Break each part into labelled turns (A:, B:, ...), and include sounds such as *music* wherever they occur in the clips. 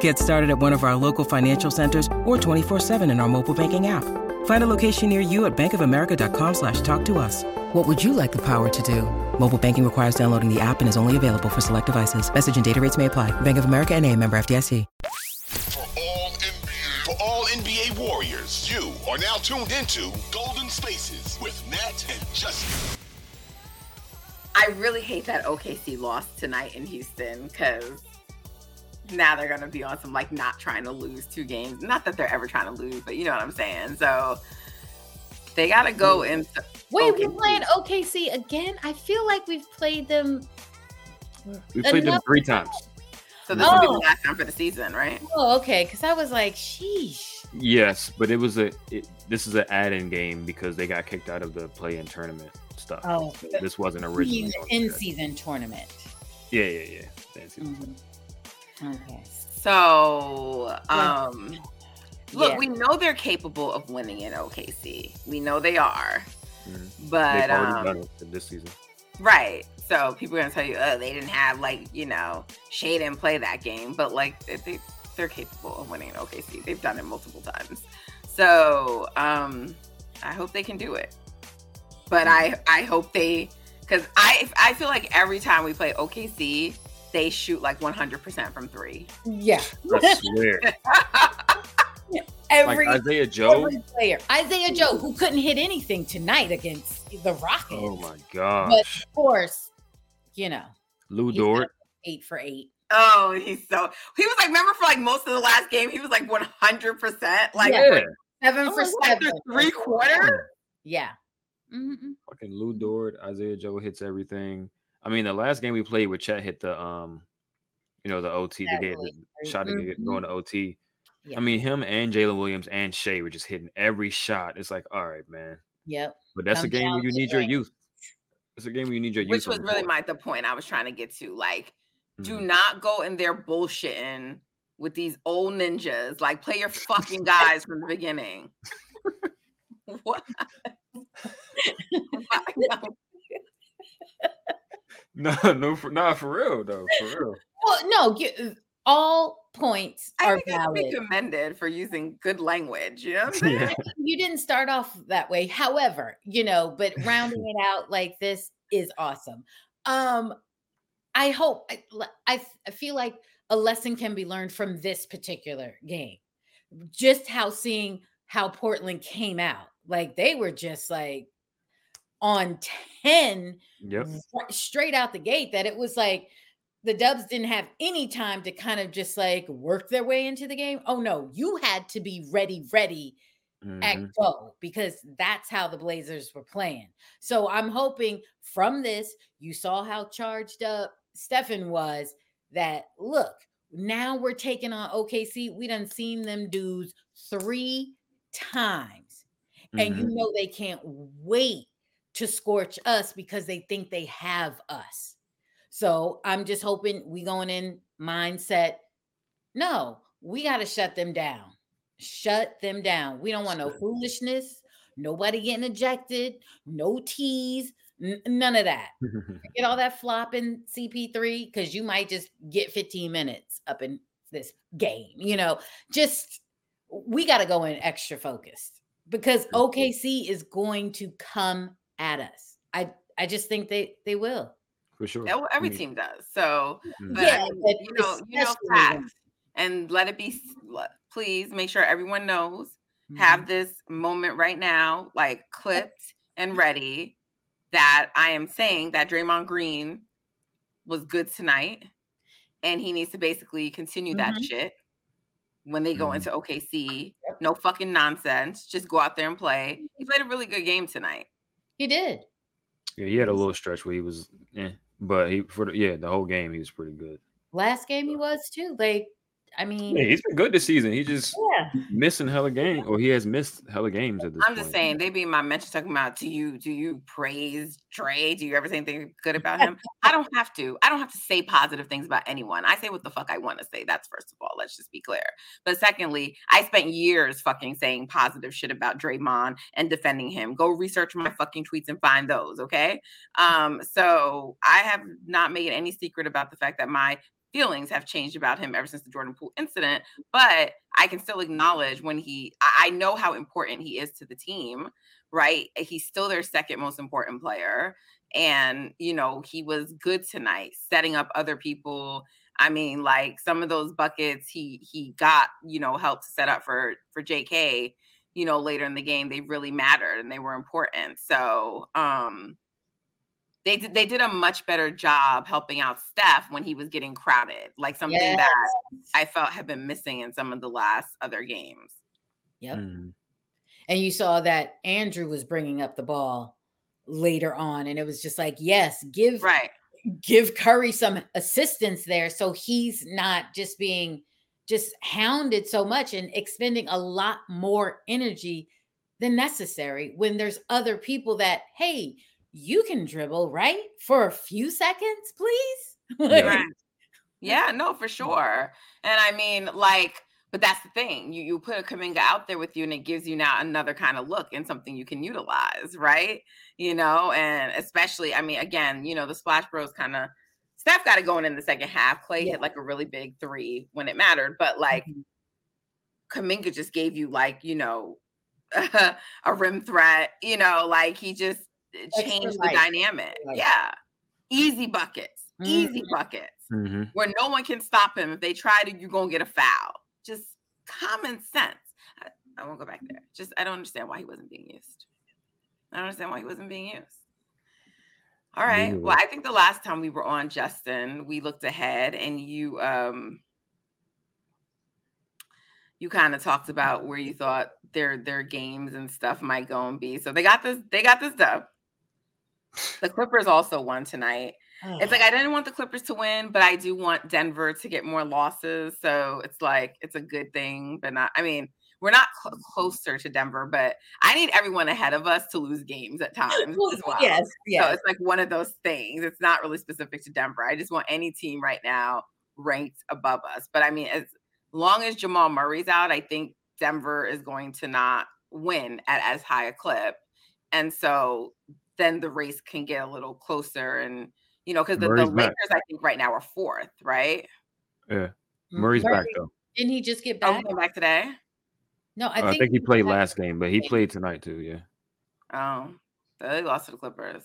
A: Get started at one of our local financial centers or 24-7 in our mobile banking app. Find a location near you at bankofamerica.com slash talk to us. What would you like the power to do? Mobile banking requires downloading the app and is only available for select devices. Message and data rates may apply. Bank of America and a member FDIC.
B: For all NBA, for all NBA Warriors, you are now tuned into Golden Spaces with Nat and Justin.
C: I really hate that OKC lost tonight in Houston because now they're gonna be on some like not trying to lose two games. Not that they're ever trying to lose, but you know what I'm saying. So they gotta go mm. into.
D: Wait,
C: OKC.
D: we're playing OKC again? I feel like we've played them.
E: We played them three times.
C: So this will be
D: Oh.
C: the last time for the season, right?
D: Oh, okay. Because I was like, sheesh.
E: Yes, but it was a. It, this is an add-in game because they got kicked out of the play-in tournament stuff.
D: Oh,
E: So this wasn't originally.
D: in-season tournament.
E: Yeah, yeah, yeah. The in-season.
D: Okay.
C: So um look,
D: Yeah.
C: we know they're capable of winning in OKC. We know they are.
E: Mhm.
C: But
E: They've already done
C: um,
E: it this season.
C: right. So people are gonna tell you, oh, they didn't have like, you know, Shai didn't play that game, but like they, they they're capable of winning in OKC. They've done it multiple times. So um I hope they can do it. But I I hope they because I I feel like every time we play OKC, they shoot like 100% from three.
D: Yeah.
E: I swear. *laughs*
D: Every,
E: like Isaiah Joe.
D: every player. Isaiah Joe, who couldn't hit anything tonight against the Rockets.
E: Oh my
D: god!
E: But
D: of course, you know,
E: Lu
D: he's
E: Dort.
D: eight for eight.
C: Oh, he's so he was like remember for like most of the last game, he was like 100%. Like
E: Yeah.
D: Seven
C: oh,
D: for
C: like
D: seven.
C: the three quarter.
D: Yeah. Mhm.
E: Fucking Lu Dort. Isaiah Joe hits everything. I mean, the last game we played with Chet hit the um, you know, the OT.
D: That
E: They
D: really
E: the shot
D: Mhm.
E: going to OT.
D: Yeah.
E: I mean, him and Jalen Williams and Shai were just hitting every shot. It's like, all right, man.
D: Yep.
E: But that's a game where you need your youth. It's a game where you need your youth.
C: Which was really my the point I was trying to get to. Like, do
E: Mhm.
C: not go in there bullshitting with these old ninjas. Like, play your fucking *laughs* guys from the beginning. *laughs* what? *laughs*
E: No, no, for, nah, for real though, for real.
D: Well, no, you, all points
C: I
D: are
C: think it's to be
D: valid.
C: commended for using good language. You know what *laughs* I'm saying?
E: Yeah.
D: You didn't start off that way. However, you know, but rounding it out like this is awesome. Um, I hope I, I I feel like a lesson can be learned from this particular game. Just how seeing how Portland came out. Like they were just like on 10
E: Yep.
D: straight out the gate that it was like the Dubs didn't have any time to kind of just like work their way into the game. Oh no, you had to be ready, ready at
E: Mhm.
D: go because that's how the Blazers were playing. So I'm hoping from this, you saw how charged up Stefan was. That look, now we're taking on OKC. We done seen them dudes three times, and you
E: Mhm.
D: know they can't wait to scorch us because they think they have us. So I'm just hoping we going in mindset. No, we got to shut them down. Shut them down. We don't want no foolishness. Nobody getting ejected. No tease. n- none of that. *laughs* Get all that flopping CP3 because you might just get 15 minutes up in this game. You know, just we got to go in extra focused because OKC is going to come at us. I I just think they they will.
E: for sure.
C: Yeah, well, every
E: I mean,
C: team does. So,
E: mhm.
C: but
D: Yeah,
C: I mean,
D: but
C: you know, you know facts, and let it be. Please make sure everyone knows. Have
D: Mhm.
C: this moment right now, like clipped and ready. That I am saying that Draymond Green was good tonight, and he needs to basically continue that
D: Mhm.
C: shit when they go
E: Mhm.
C: into OKC. No fucking nonsense. Just go out there and play. He played a really good game tonight.
D: He did.
E: Yeah, he had a little stretch where he was, eh, but he for the, yeah the whole game he was pretty good.
D: Last game he was too. Like, I mean,
E: Yeah, he's been good this season. He just
D: yeah.
E: missing hella game, or he has missed hella games at this
C: I'm
E: point.
C: just saying they be in my mention talking about do you do you praise Dre? Do you ever say anything good *laughs* about him? I don't have to. I don't have to say positive things about anyone. I say what the fuck I want to say. That's first of all. Let's just be clear. But secondly, I spent years fucking saying positive shit about Draymond and defending him. Go research my fucking tweets and find those. Okay. Um, so I have not made any secret about the fact that my feelings have changed about him ever since the Jordan Poole incident, but I can still acknowledge when he, I know how important he is to the team, right? He's still their second most important player. And, you know, he was good tonight, setting up other people. I mean, like some of those buckets he he got, you know, helped set up for for JK, you know, later in the game, they really mattered and they were important. So um they did they did a much better job helping out Steph when he was getting crowded, like something
D: Yes.
C: that I felt had been missing in some of the last other games.
D: Yep.
E: Mhm.
D: And you saw that Andrew was bringing up the ball later on, and it was just like, yes, give
C: Right.
D: give Curry some assistance there, so he's not just being just hounded so much and expending a lot more energy than necessary when there's other people that, hey, you can dribble right for a few seconds, please. *laughs* Like,
C: Right. Yeah, no, for sure. And I mean, like, but that's the thing. You you put a Kuminga out there with you, and it gives you now another kind of look and something you can utilize, right? You know, and especially, I mean, again, you know, the Splash Bros kind of Steph got it going in the second half. Klay
D: Yeah.
C: hit like a really big three when it mattered, but like
D: Mhm.
C: Kuminga just gave you like, you know, *laughs* a rim threat, you know, like he just uh,
D: Extra
C: the
D: life.
C: dynamic.
D: Life.
C: Yeah. Easy buckets. Easy buckets
E: Mhm.
C: where no one can stop him. If they try to, you're gonna get a foul. Just common sense. I, I won't go back there. Just I don't understand why he wasn't being used. I don't understand why he wasn't being used. All right.
E: Me
C: right. Well. I think the last time we were on, Justin, we looked ahead and you um you kind of talked about where you thought their their games and stuff might go and be. So they got this, they got this dub. The Clippers also won tonight. It's like I didn't want the Clippers to win, but I do want Denver to get more losses. So it's like it's a good thing, but not. I mean, we're not cl- mm-hmm. closer to Denver, but I need everyone ahead of us to lose games at times as well.
D: Yes,
C: So it's like one of those things. It's not really specific to Denver. I just want any team right now ranked above us. But I mean, as long as Jamal Murray's out, I think Denver is going to not win at as high a clip. And so then the race can get a little closer and you know, because the, the
E: Murray's back.
C: Lakers, I think right now are fourth, right?
E: Yeah, Murray's back though.
D: Didn't he just get
C: Oh,
D: back?
C: he came back today.
D: No, I
E: I
D: think,
E: think, he played
D: back-
E: last game, but he played tonight too. Yeah,
C: Oh, they lost to the Clippers.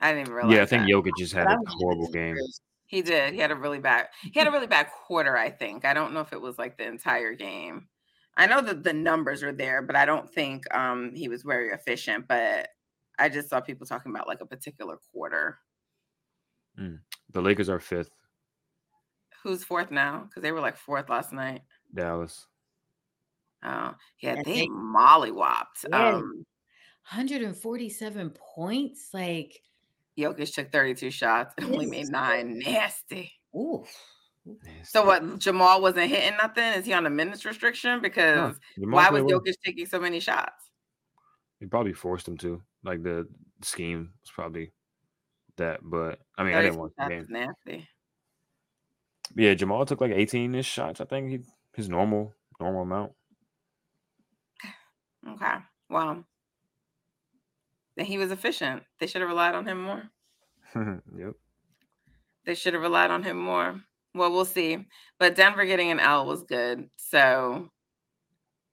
C: I didn't even realize.
E: yeah. I think
C: that.
E: Jokic just had
D: But I
E: a
D: was giving
E: horrible game.
C: He did. He had a really bad. He had a really bad quarter. I think. I don't know if it was like the entire game. I know that the numbers are there, but I don't think um he was very efficient. But I just saw people talking about like a particular quarter.
E: The Lakers are fifth.
C: Who's fourth now? Because they were like fourth last night.
E: Dallas.
C: Oh, yeah, they
D: they-
C: mollywopped.
D: Yeah.
C: Um,
D: 147 points. Like,
C: Jokic took 32 shots and only made nine. Nasty.
D: ooh.
C: So what? Jamal wasn't hitting nothing. Is he on a minutes restriction? Because
E: Jamal
C: why was
E: played well.
C: Jokic taking so many shots?
E: He probably forced him to. Like the scheme was probably that. But I mean, I didn't
C: 32
E: watch the game.
C: nasty.
E: Yeah, Jamal took like 18 ish shots. I think he his normal normal amount. *sighs*
C: Okay. Well, then he was efficient. They should have relied on him more. *laughs*
E: yep.
C: They should have relied on him more. Well, we'll see. But Denver getting an L was good. So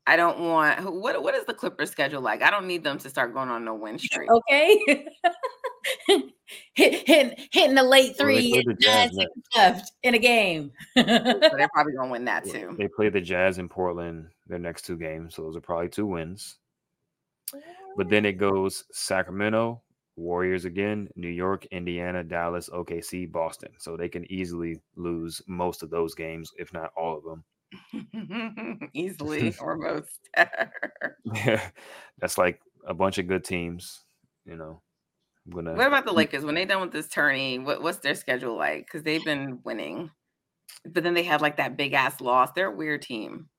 C: I don't want what what is the Clippers schedule like? I don't need them to start going on no win streak.
D: Okay. *laughs* Hit, hitting, hitting the late
E: Well, they
D: three,
E: played the
D: nine seconds left in a game.
C: So they're *laughs* probably gonna win that too.
E: They play the Jazz in Portland their next two games, so those are probably two wins. But then it goes Sacramento, Warriors again, New York, Indiana, Dallas, OKC, Boston. So they can easily lose most of those games, if not all of them. *laughs*
C: Easily *laughs* or most. *laughs*
E: Yeah, that's like a bunch of good teams. You know, I'm gonna.
C: what about the Lakers? When they done with this tourney, what, what's their schedule like? Because they've been winning. But then they had like that big ass loss. They're a weird team.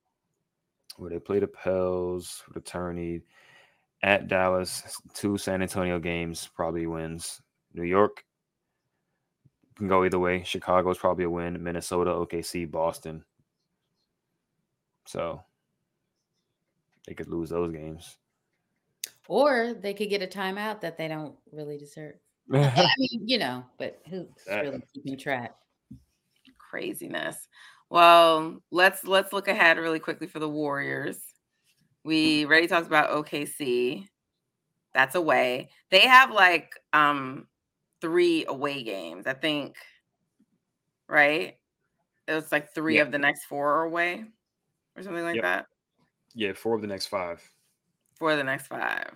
E: where they play the Pels for the tourney at Dallas, two San Antonio games, probably wins. New York can go either way. Chicago's probably a win. Minnesota, OKC, Boston. So they could lose those games.
D: Or they could get a timeout that they don't really deserve. *laughs* I mean, you know, but who's
E: That-
D: really keeping track?
C: Craziness. Well, let's let's look ahead really quickly for the Warriors. We already talked about OKC. That's away. They have like um three away games, I think. Right? It was like three
E: Yeah.
C: of the next four are away or something like
E: Yep.
C: that.
E: yeah, four of the next five.
C: For the next five.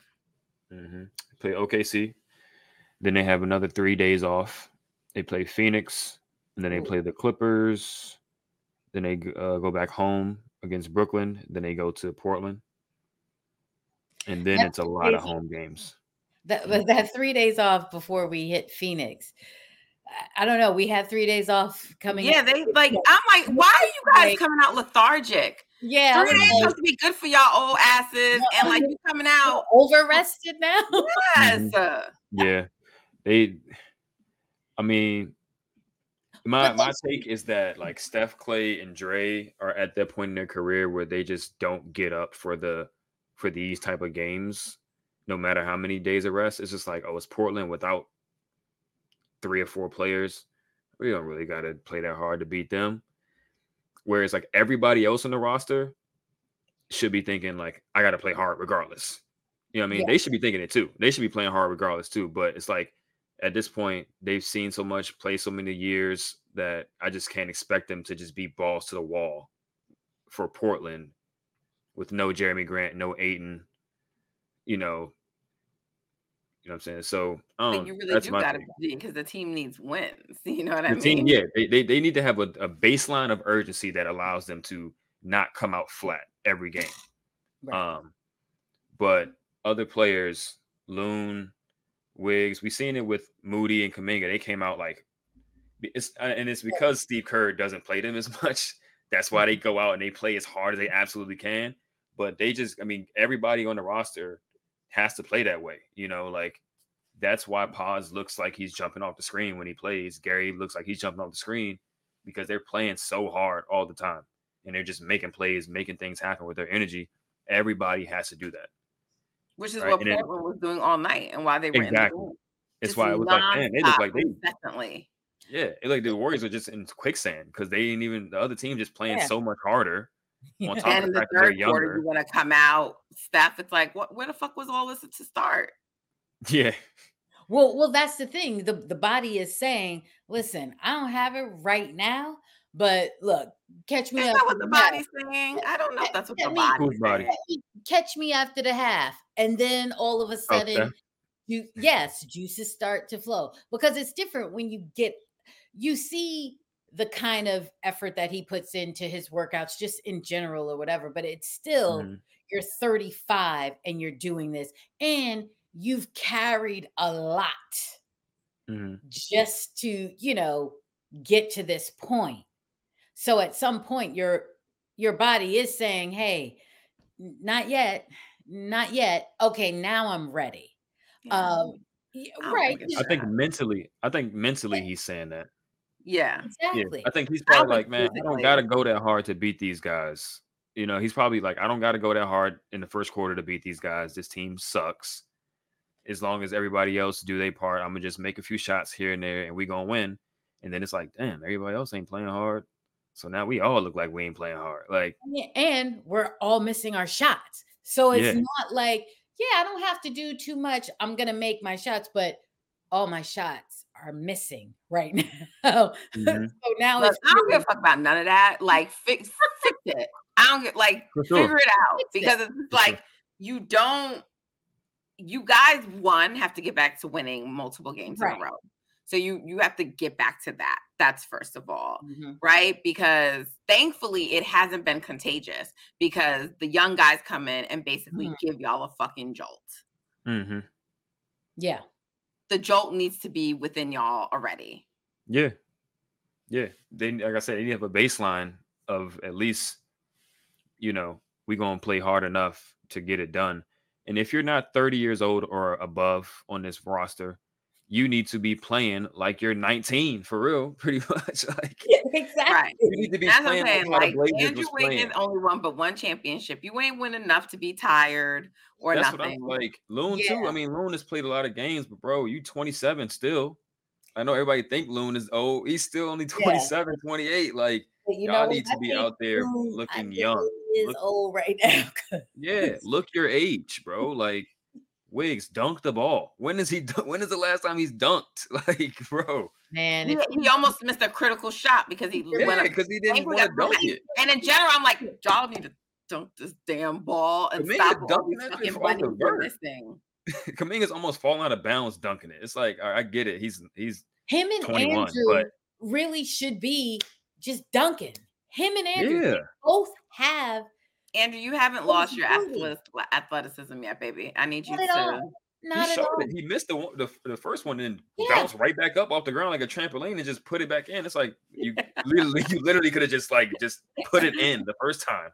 E: hmm Play OKC. Then they have another three days off. They play Phoenix, and then they
C: Ooh.
E: play the Clippers. Then they uh, go back home against Brooklyn. Then they go to Portland, and then
D: That's
E: it's a lot of home games.
D: That but that three days off before we hit Phoenix. I- I don't know. We had three days off coming.
C: Yeah,
D: up.
C: they like I'm like, why are you guys coming out lethargic?
D: Yeah.
C: Three days
D: like,
C: supposed to be good for y'all old asses, and like you coming out.
D: over rested now.
C: Yes. uh,
E: Yeah, they. I mean, my my take is that like Steph, Klay, and Dre are at that point in their career where they just don't get up for the for these type of games, no matter how many days of rest. It's just like, oh, it's Portland without three or four players. We don't really got to play that hard to beat them. Whereas like everybody else on the roster should be thinking like, I got to play hard regardless. You know what I mean? They should be thinking it too. They should be playing hard regardless too. But it's like at this point, they've seen so much, play so many years that I just can't expect them to just be balls to the wall for Portland with no Jerami Grant, no Ayton, you know. You know what I'm saying? So I
C: but you really do gotta
E: take.
C: because the team needs wins. *laughs* You know what I
E: The
C: mean?
E: team, yeah, they, they, they need to have a, a baseline of urgency that allows them to not come out flat every game. *laughs*
D: Right.
E: Um, but other players, Loon, Wiggs, we've seen it with Moody and Kuminga. They came out like it's uh, and it's because Steve Kerr doesn't play them as *laughs* much. That's why they go out and they play as hard as they absolutely can. But they just, I mean, everybody on the roster has to play that way. You know, like that's why Paz looks like he's jumping off the screen when he plays. Gary looks like he's jumping off the screen because they're playing so hard all the time and they're just making plays, making things happen with their energy. Everybody has to do that.
C: Which is
E: Right,
C: what
E: and then-
C: Portland was doing all night and why they were
E: Exactly.
C: in.
E: It's why it was like, man, they look like they,
C: definitely.
E: yeah, it like the Warriors are just in quicksand because they didn't even the other team just playing
D: Yeah.
E: so much harder. *laughs* On top
C: And
E: of
C: in
E: the
C: the
E: fact that they're
C: third quarter,
E: younger.
C: you want to come out, Steph. It's like, what? Where the fuck was all this to start?
E: Yeah,
D: Well, well, that's the thing. The the body is saying, listen, I don't have it right now, but look, catch me
C: Is
D: up.
C: that what the
D: half.
C: body's saying? I don't know if that's what the
D: Let me-
C: body's
E: body?
C: saying.
D: Catch me after the half. And then all of a sudden,
E: Steph?
D: you yes, juices start to flow. Because it's different when you get you see the kind of effort that he puts into his workouts just in general or whatever, but it's still
E: Mhm.
D: you're 35 and you're doing this and you've carried a lot
E: Mhm.
D: just to you know get to this point so at some point your your body is saying hey not yet not yet okay now i'm ready um y-
C: I
D: right
E: I think mentally, I think mentally he's saying that.
C: Yeah.
D: exactly.
E: Yeah, I think he's
C: I
E: probably like, man, I don't got to go that hard to beat these guys. You know, he's probably like, I don't got to go that hard in the first quarter to beat these guys. This team sucks. As long as everybody else do their part, I'm gonna just make a few shots here and there, and we gonna win. And then it's like, damn, everybody else ain't playing hard. So now we all look like we ain't playing hard. Like,
D: and we're all missing our shots so it's
E: Yeah.
D: not like yeah i don't have to do too much i'm gonna make my shots but all my shots are missing right now *laughs*
E: Mhm.
D: so now
C: Look,
D: it's
C: I don't
D: really-
C: give a fuck about none of that. *laughs* Like, fix, fix it. I don't get like
E: sure.
C: figure it out
D: Fix it.
C: because it's just
E: For sure.
C: like you don't you guys one have to get back to winning multiple games
D: Right.
C: in a row. So you you have to get back to that. That's first of all,
D: Mhm.
C: right? Because thankfully it hasn't been contagious because the young guys come in and basically
D: Mhm.
C: give y'all a fucking jolt.
E: hmm
D: Yeah.
C: The jolt needs to be within y'all already.
E: Yeah. Yeah. They like I said, you have a baseline of at least, you know, we gonna play hard enough to get it done. And if you're not 30 years old or above on this roster, you need to be playing like you're 19 for real, *laughs* pretty much. Like
D: exactly.
C: Right.
E: you need to be
C: That's what I'm
E: playing
C: saying.
E: like, how
C: Like Andrew
E: was playing.
C: Wiggins only won but one championship. You ain't winning enough to be tired or
E: That's
C: nothing.
E: what I'm like. Loon too. I mean, Loon has played a lot of games, but bro, you 27 still. I know everybody think Loon is old. He's still only *laughs* 27, 28. Like
D: But you
E: y'all
D: know, what?
E: need to
D: I
E: be out there
D: Loon- I
E: looking
D: think
E: young.
D: Is
E: Look-
D: old right now. *laughs*
E: Yeah, look your age, bro. Like Wiggs dunk the ball. When is he? *laughs* When is the last time he's dunked? *laughs* Like, bro.
D: Man,
C: he,
D: if
C: he almost missed a critical shot because he
E: Yeah,
C: up.
E: because he didn't want to dunk it.
C: And in general, I'm like, y'all need to dunk this damn ball and
E: Kuminga
C: stop all
E: dunking
C: these
E: that
C: fucking
E: bitch the
C: bunnies you're
E: vert.
C: missing. *laughs*
E: Kuminga's almost falling out of bounds dunking it. It's like I, I get it. He's he's
D: him and Andrew
E: but-
D: really should be just dunking. Him and Andrew
E: yeah.
D: both have
C: Andrew, you haven't
D: Oh,
C: lost your
D: absolutely.
C: athleticism yet, baby. I need you
D: Not at all.
C: to.
D: not
E: he
D: at
E: showed
D: all.
E: it. He missed the, one- the the first one and
D: Yeah.
E: bounced right back up off the ground like a trampoline and just put it back in. It's like you *laughs* literally you literally could have just like just put it in the first time.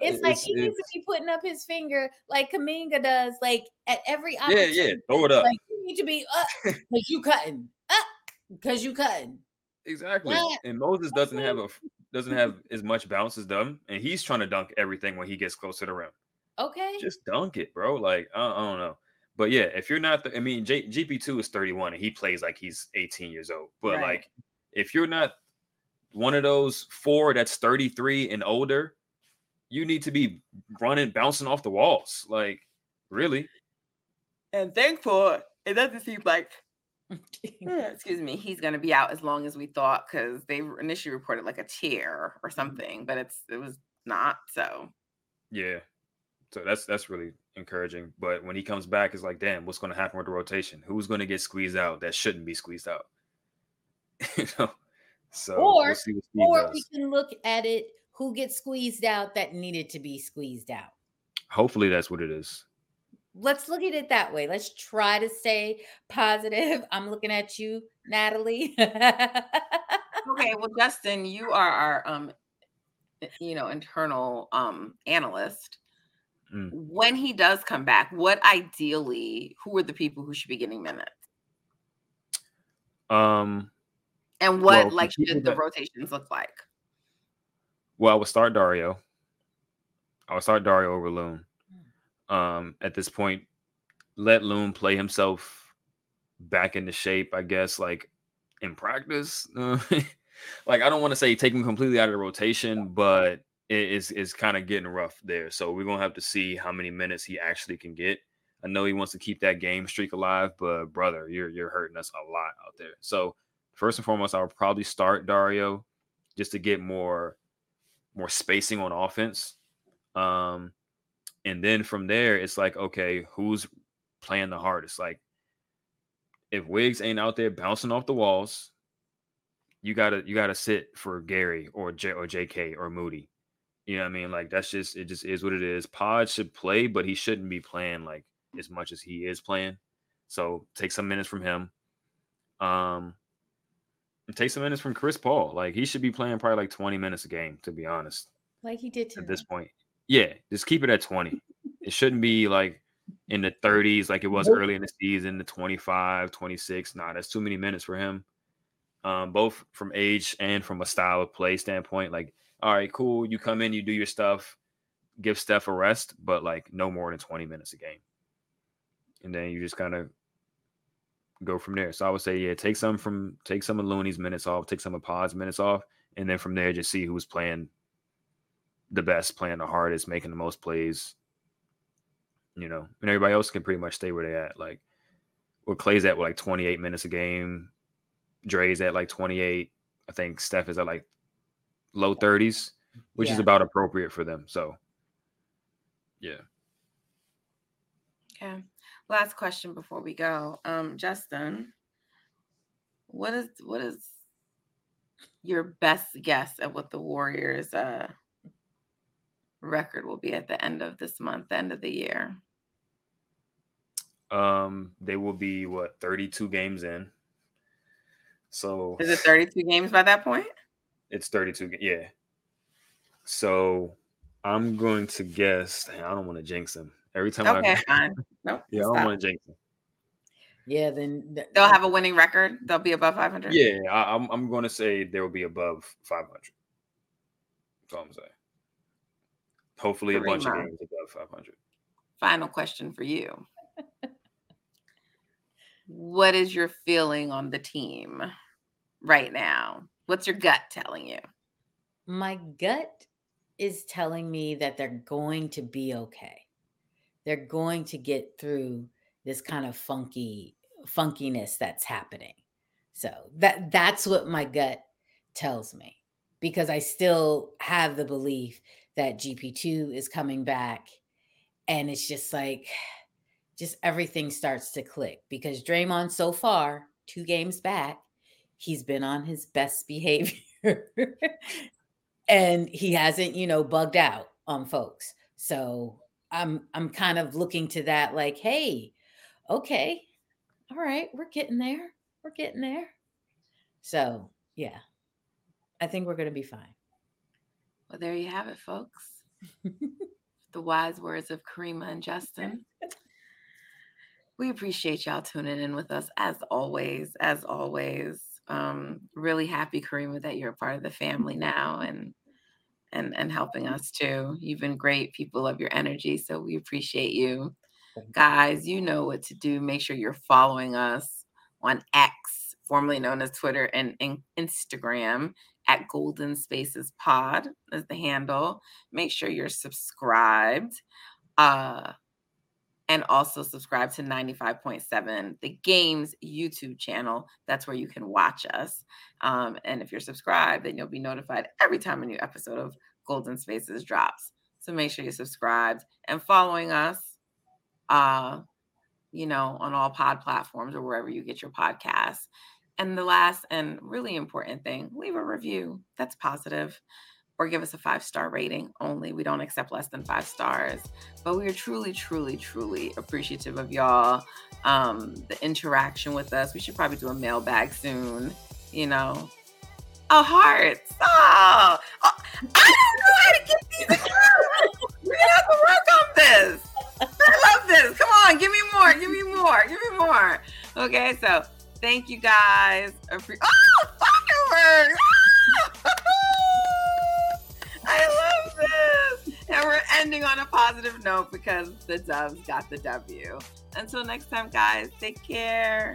D: It's like
E: It's-
D: he needs to be putting up his finger like Kuminga does, like at every
E: Yeah,
D: opportunity.
E: yeah. Throw it up.
D: Like you need to be up because you cutting up because you cutting.
E: Exactly.
D: Yeah.
E: And Moses doesn't have a doesn't *laughs* have as much bounce as them, and he's trying to dunk everything when he gets close to the rim.
D: Okay,
E: Just dunk it, bro. Like I, I don't know. But yeah, if you're not, the, I mean, J, GP2 is 31 and he plays like he's 18 years old. But
C: Right.
E: like, if you're not one of those four that's 33 and older, you need to be running, bouncing off the walls. Like, really?
C: And thankful, it doesn't seem like Yeah, *laughs* Eh, excuse me, he's going to be out as long as we thought because they initially reported like a tear or mm-hmm. something, but it's it was not. So
E: Yeah. So that's that's really encouraging. But when he comes back, it's like, damn, what's going to happen with the rotation? Who's going to get squeezed out that shouldn't be squeezed out? *laughs* you know. So
D: Or-
E: we'll see what
D: or
E: does.
D: we can look at it who gets squeezed out that needed to be squeezed out.
E: Hopefully, that's what it is.
D: Let's look at it that way. Let's try to stay positive. *laughs* I'm looking at you, Natalie.
C: okay, well, Justin, you are our um, you know, internal um analyst.
E: Mm.
C: When he does come back, what ideally, who are the people who should be getting minutes,
E: Um.
C: and what
E: Well,
C: like should the
E: that-
C: rotations look like?
E: Well, I would start Dario. I would start Dario over Loon. Um, at this point, let Loon play himself back into shape, I guess, like in practice. *laughs* Like I don't want to say take him completely out of the rotation, but it is is kind of getting rough there. So we're gonna have to see how many minutes he actually can get. I know he wants to keep that game streak alive, but brother, you're you're hurting us a lot out there. So first and foremost, I would probably start Dario just to get more more spacing on offense. Um, and then from there, it's like, okay, who's playing the hardest? Like, if Wiggs ain't out there bouncing off the walls, you gotta you gotta sit for Gary or J or JK or Moody. You know what I mean? Like that's just it just is what it is. Pod should play, but he shouldn't be playing like as much as he is playing. So take some minutes from him. Um take some minutes from Chris Paul. Like he should be playing probably like 20 minutes a game, to be honest
D: like he did
E: at
D: tonight.
E: this point. Yeah, just keep it at 20. it shouldn't be like in the 30s like it was early in the season, the 25, 26. Nah, that's too many minutes for him. Um, both from age and from a style of play standpoint. Like, all right, cool. You come in, you do your stuff, give Steph a rest, but like no more than 20 minutes a game. And then you just kind of go from there. So I would say, yeah, take some from take some of Looney's minutes off, take some of Pod's minutes off, and then from there just see who's playing the best, playing the hardest, making the most plays. You know, and everybody else can pretty much stay where they at. Like, where Klay's at with like 28 minutes a game. Dre's at like 28. I think Steph is at like low 30s, which is about appropriate for them. So, yeah.
C: Okay. Last question before we go. Um, Justin, what is what is your best guess at what the Warriors uh record will be at the end of this month, end of the year?
E: Um, they will be what 32 games in. So
C: is it 32 games by that point?
E: It's 32. Yeah. So I'm going to guess. I don't want to jinx them. Every time
C: okay, I *laughs* fine.
E: Nope. Yeah, stop. I don't want to jinx them.
D: Yeah, then
C: th- they'll have a winning record. They'll be above 500.
E: Yeah, I, am I'm, I'm going to say they will be above 500. That's all I'm saying. Hopefully, Karima. a bunch of games above 500.
C: Final question for you. what is your feeling on the team right now? What's your gut telling you?
D: My gut is telling me that they're going to be okay. They're going to get through this kind of funky funkiness that's happening. So that that's what my gut tells me because I still have the belief that GP2 is coming back and it's just like just everything starts to click because Draymond so far, two games back, he's been on his best behavior *laughs* and he hasn't, you know, bugged out on folks. So I'm I'm kind of looking to that like, hey, okay, all right, we're getting there. We're getting there. So yeah, I think we're gonna be fine.
C: Well, there you have it, folks. the wise words of Karima and Justin. We appreciate y'all tuning in with us as always. As always, um, really happy, Karima, that you're a part of the family now and and and helping us too. You've been great. People love your energy, so we appreciate you, guys. You know what to do. Make sure you're following us on X, formerly known as Twitter and, and Instagram at Golden Spaces Pod is the handle. Make sure you're subscribed. Uh, and also subscribe to 95.7 the games youtube channel that's where you can watch us um, and if you're subscribed then you'll be notified every time a new episode of golden spaces drops so make sure you're subscribed and following us uh you know on all pod platforms or wherever you get your podcasts and the last and really important thing leave a review that's positive or give us a five star rating only. We don't accept less than five stars. But we are truly, truly, truly appreciative of y'all. Um, the interaction with us. We should probably do a mailbag soon, you know. Oh, hearts. Oh, oh I don't know how to get these accounts. we have to work on this. I love this. Come on, give me more. Give me more. Give me more. Okay, so thank you guys. Oh, fireworks. *laughs* I love this. And we're ending on a positive note because the Dubs got the W. Until next time, guys, take care.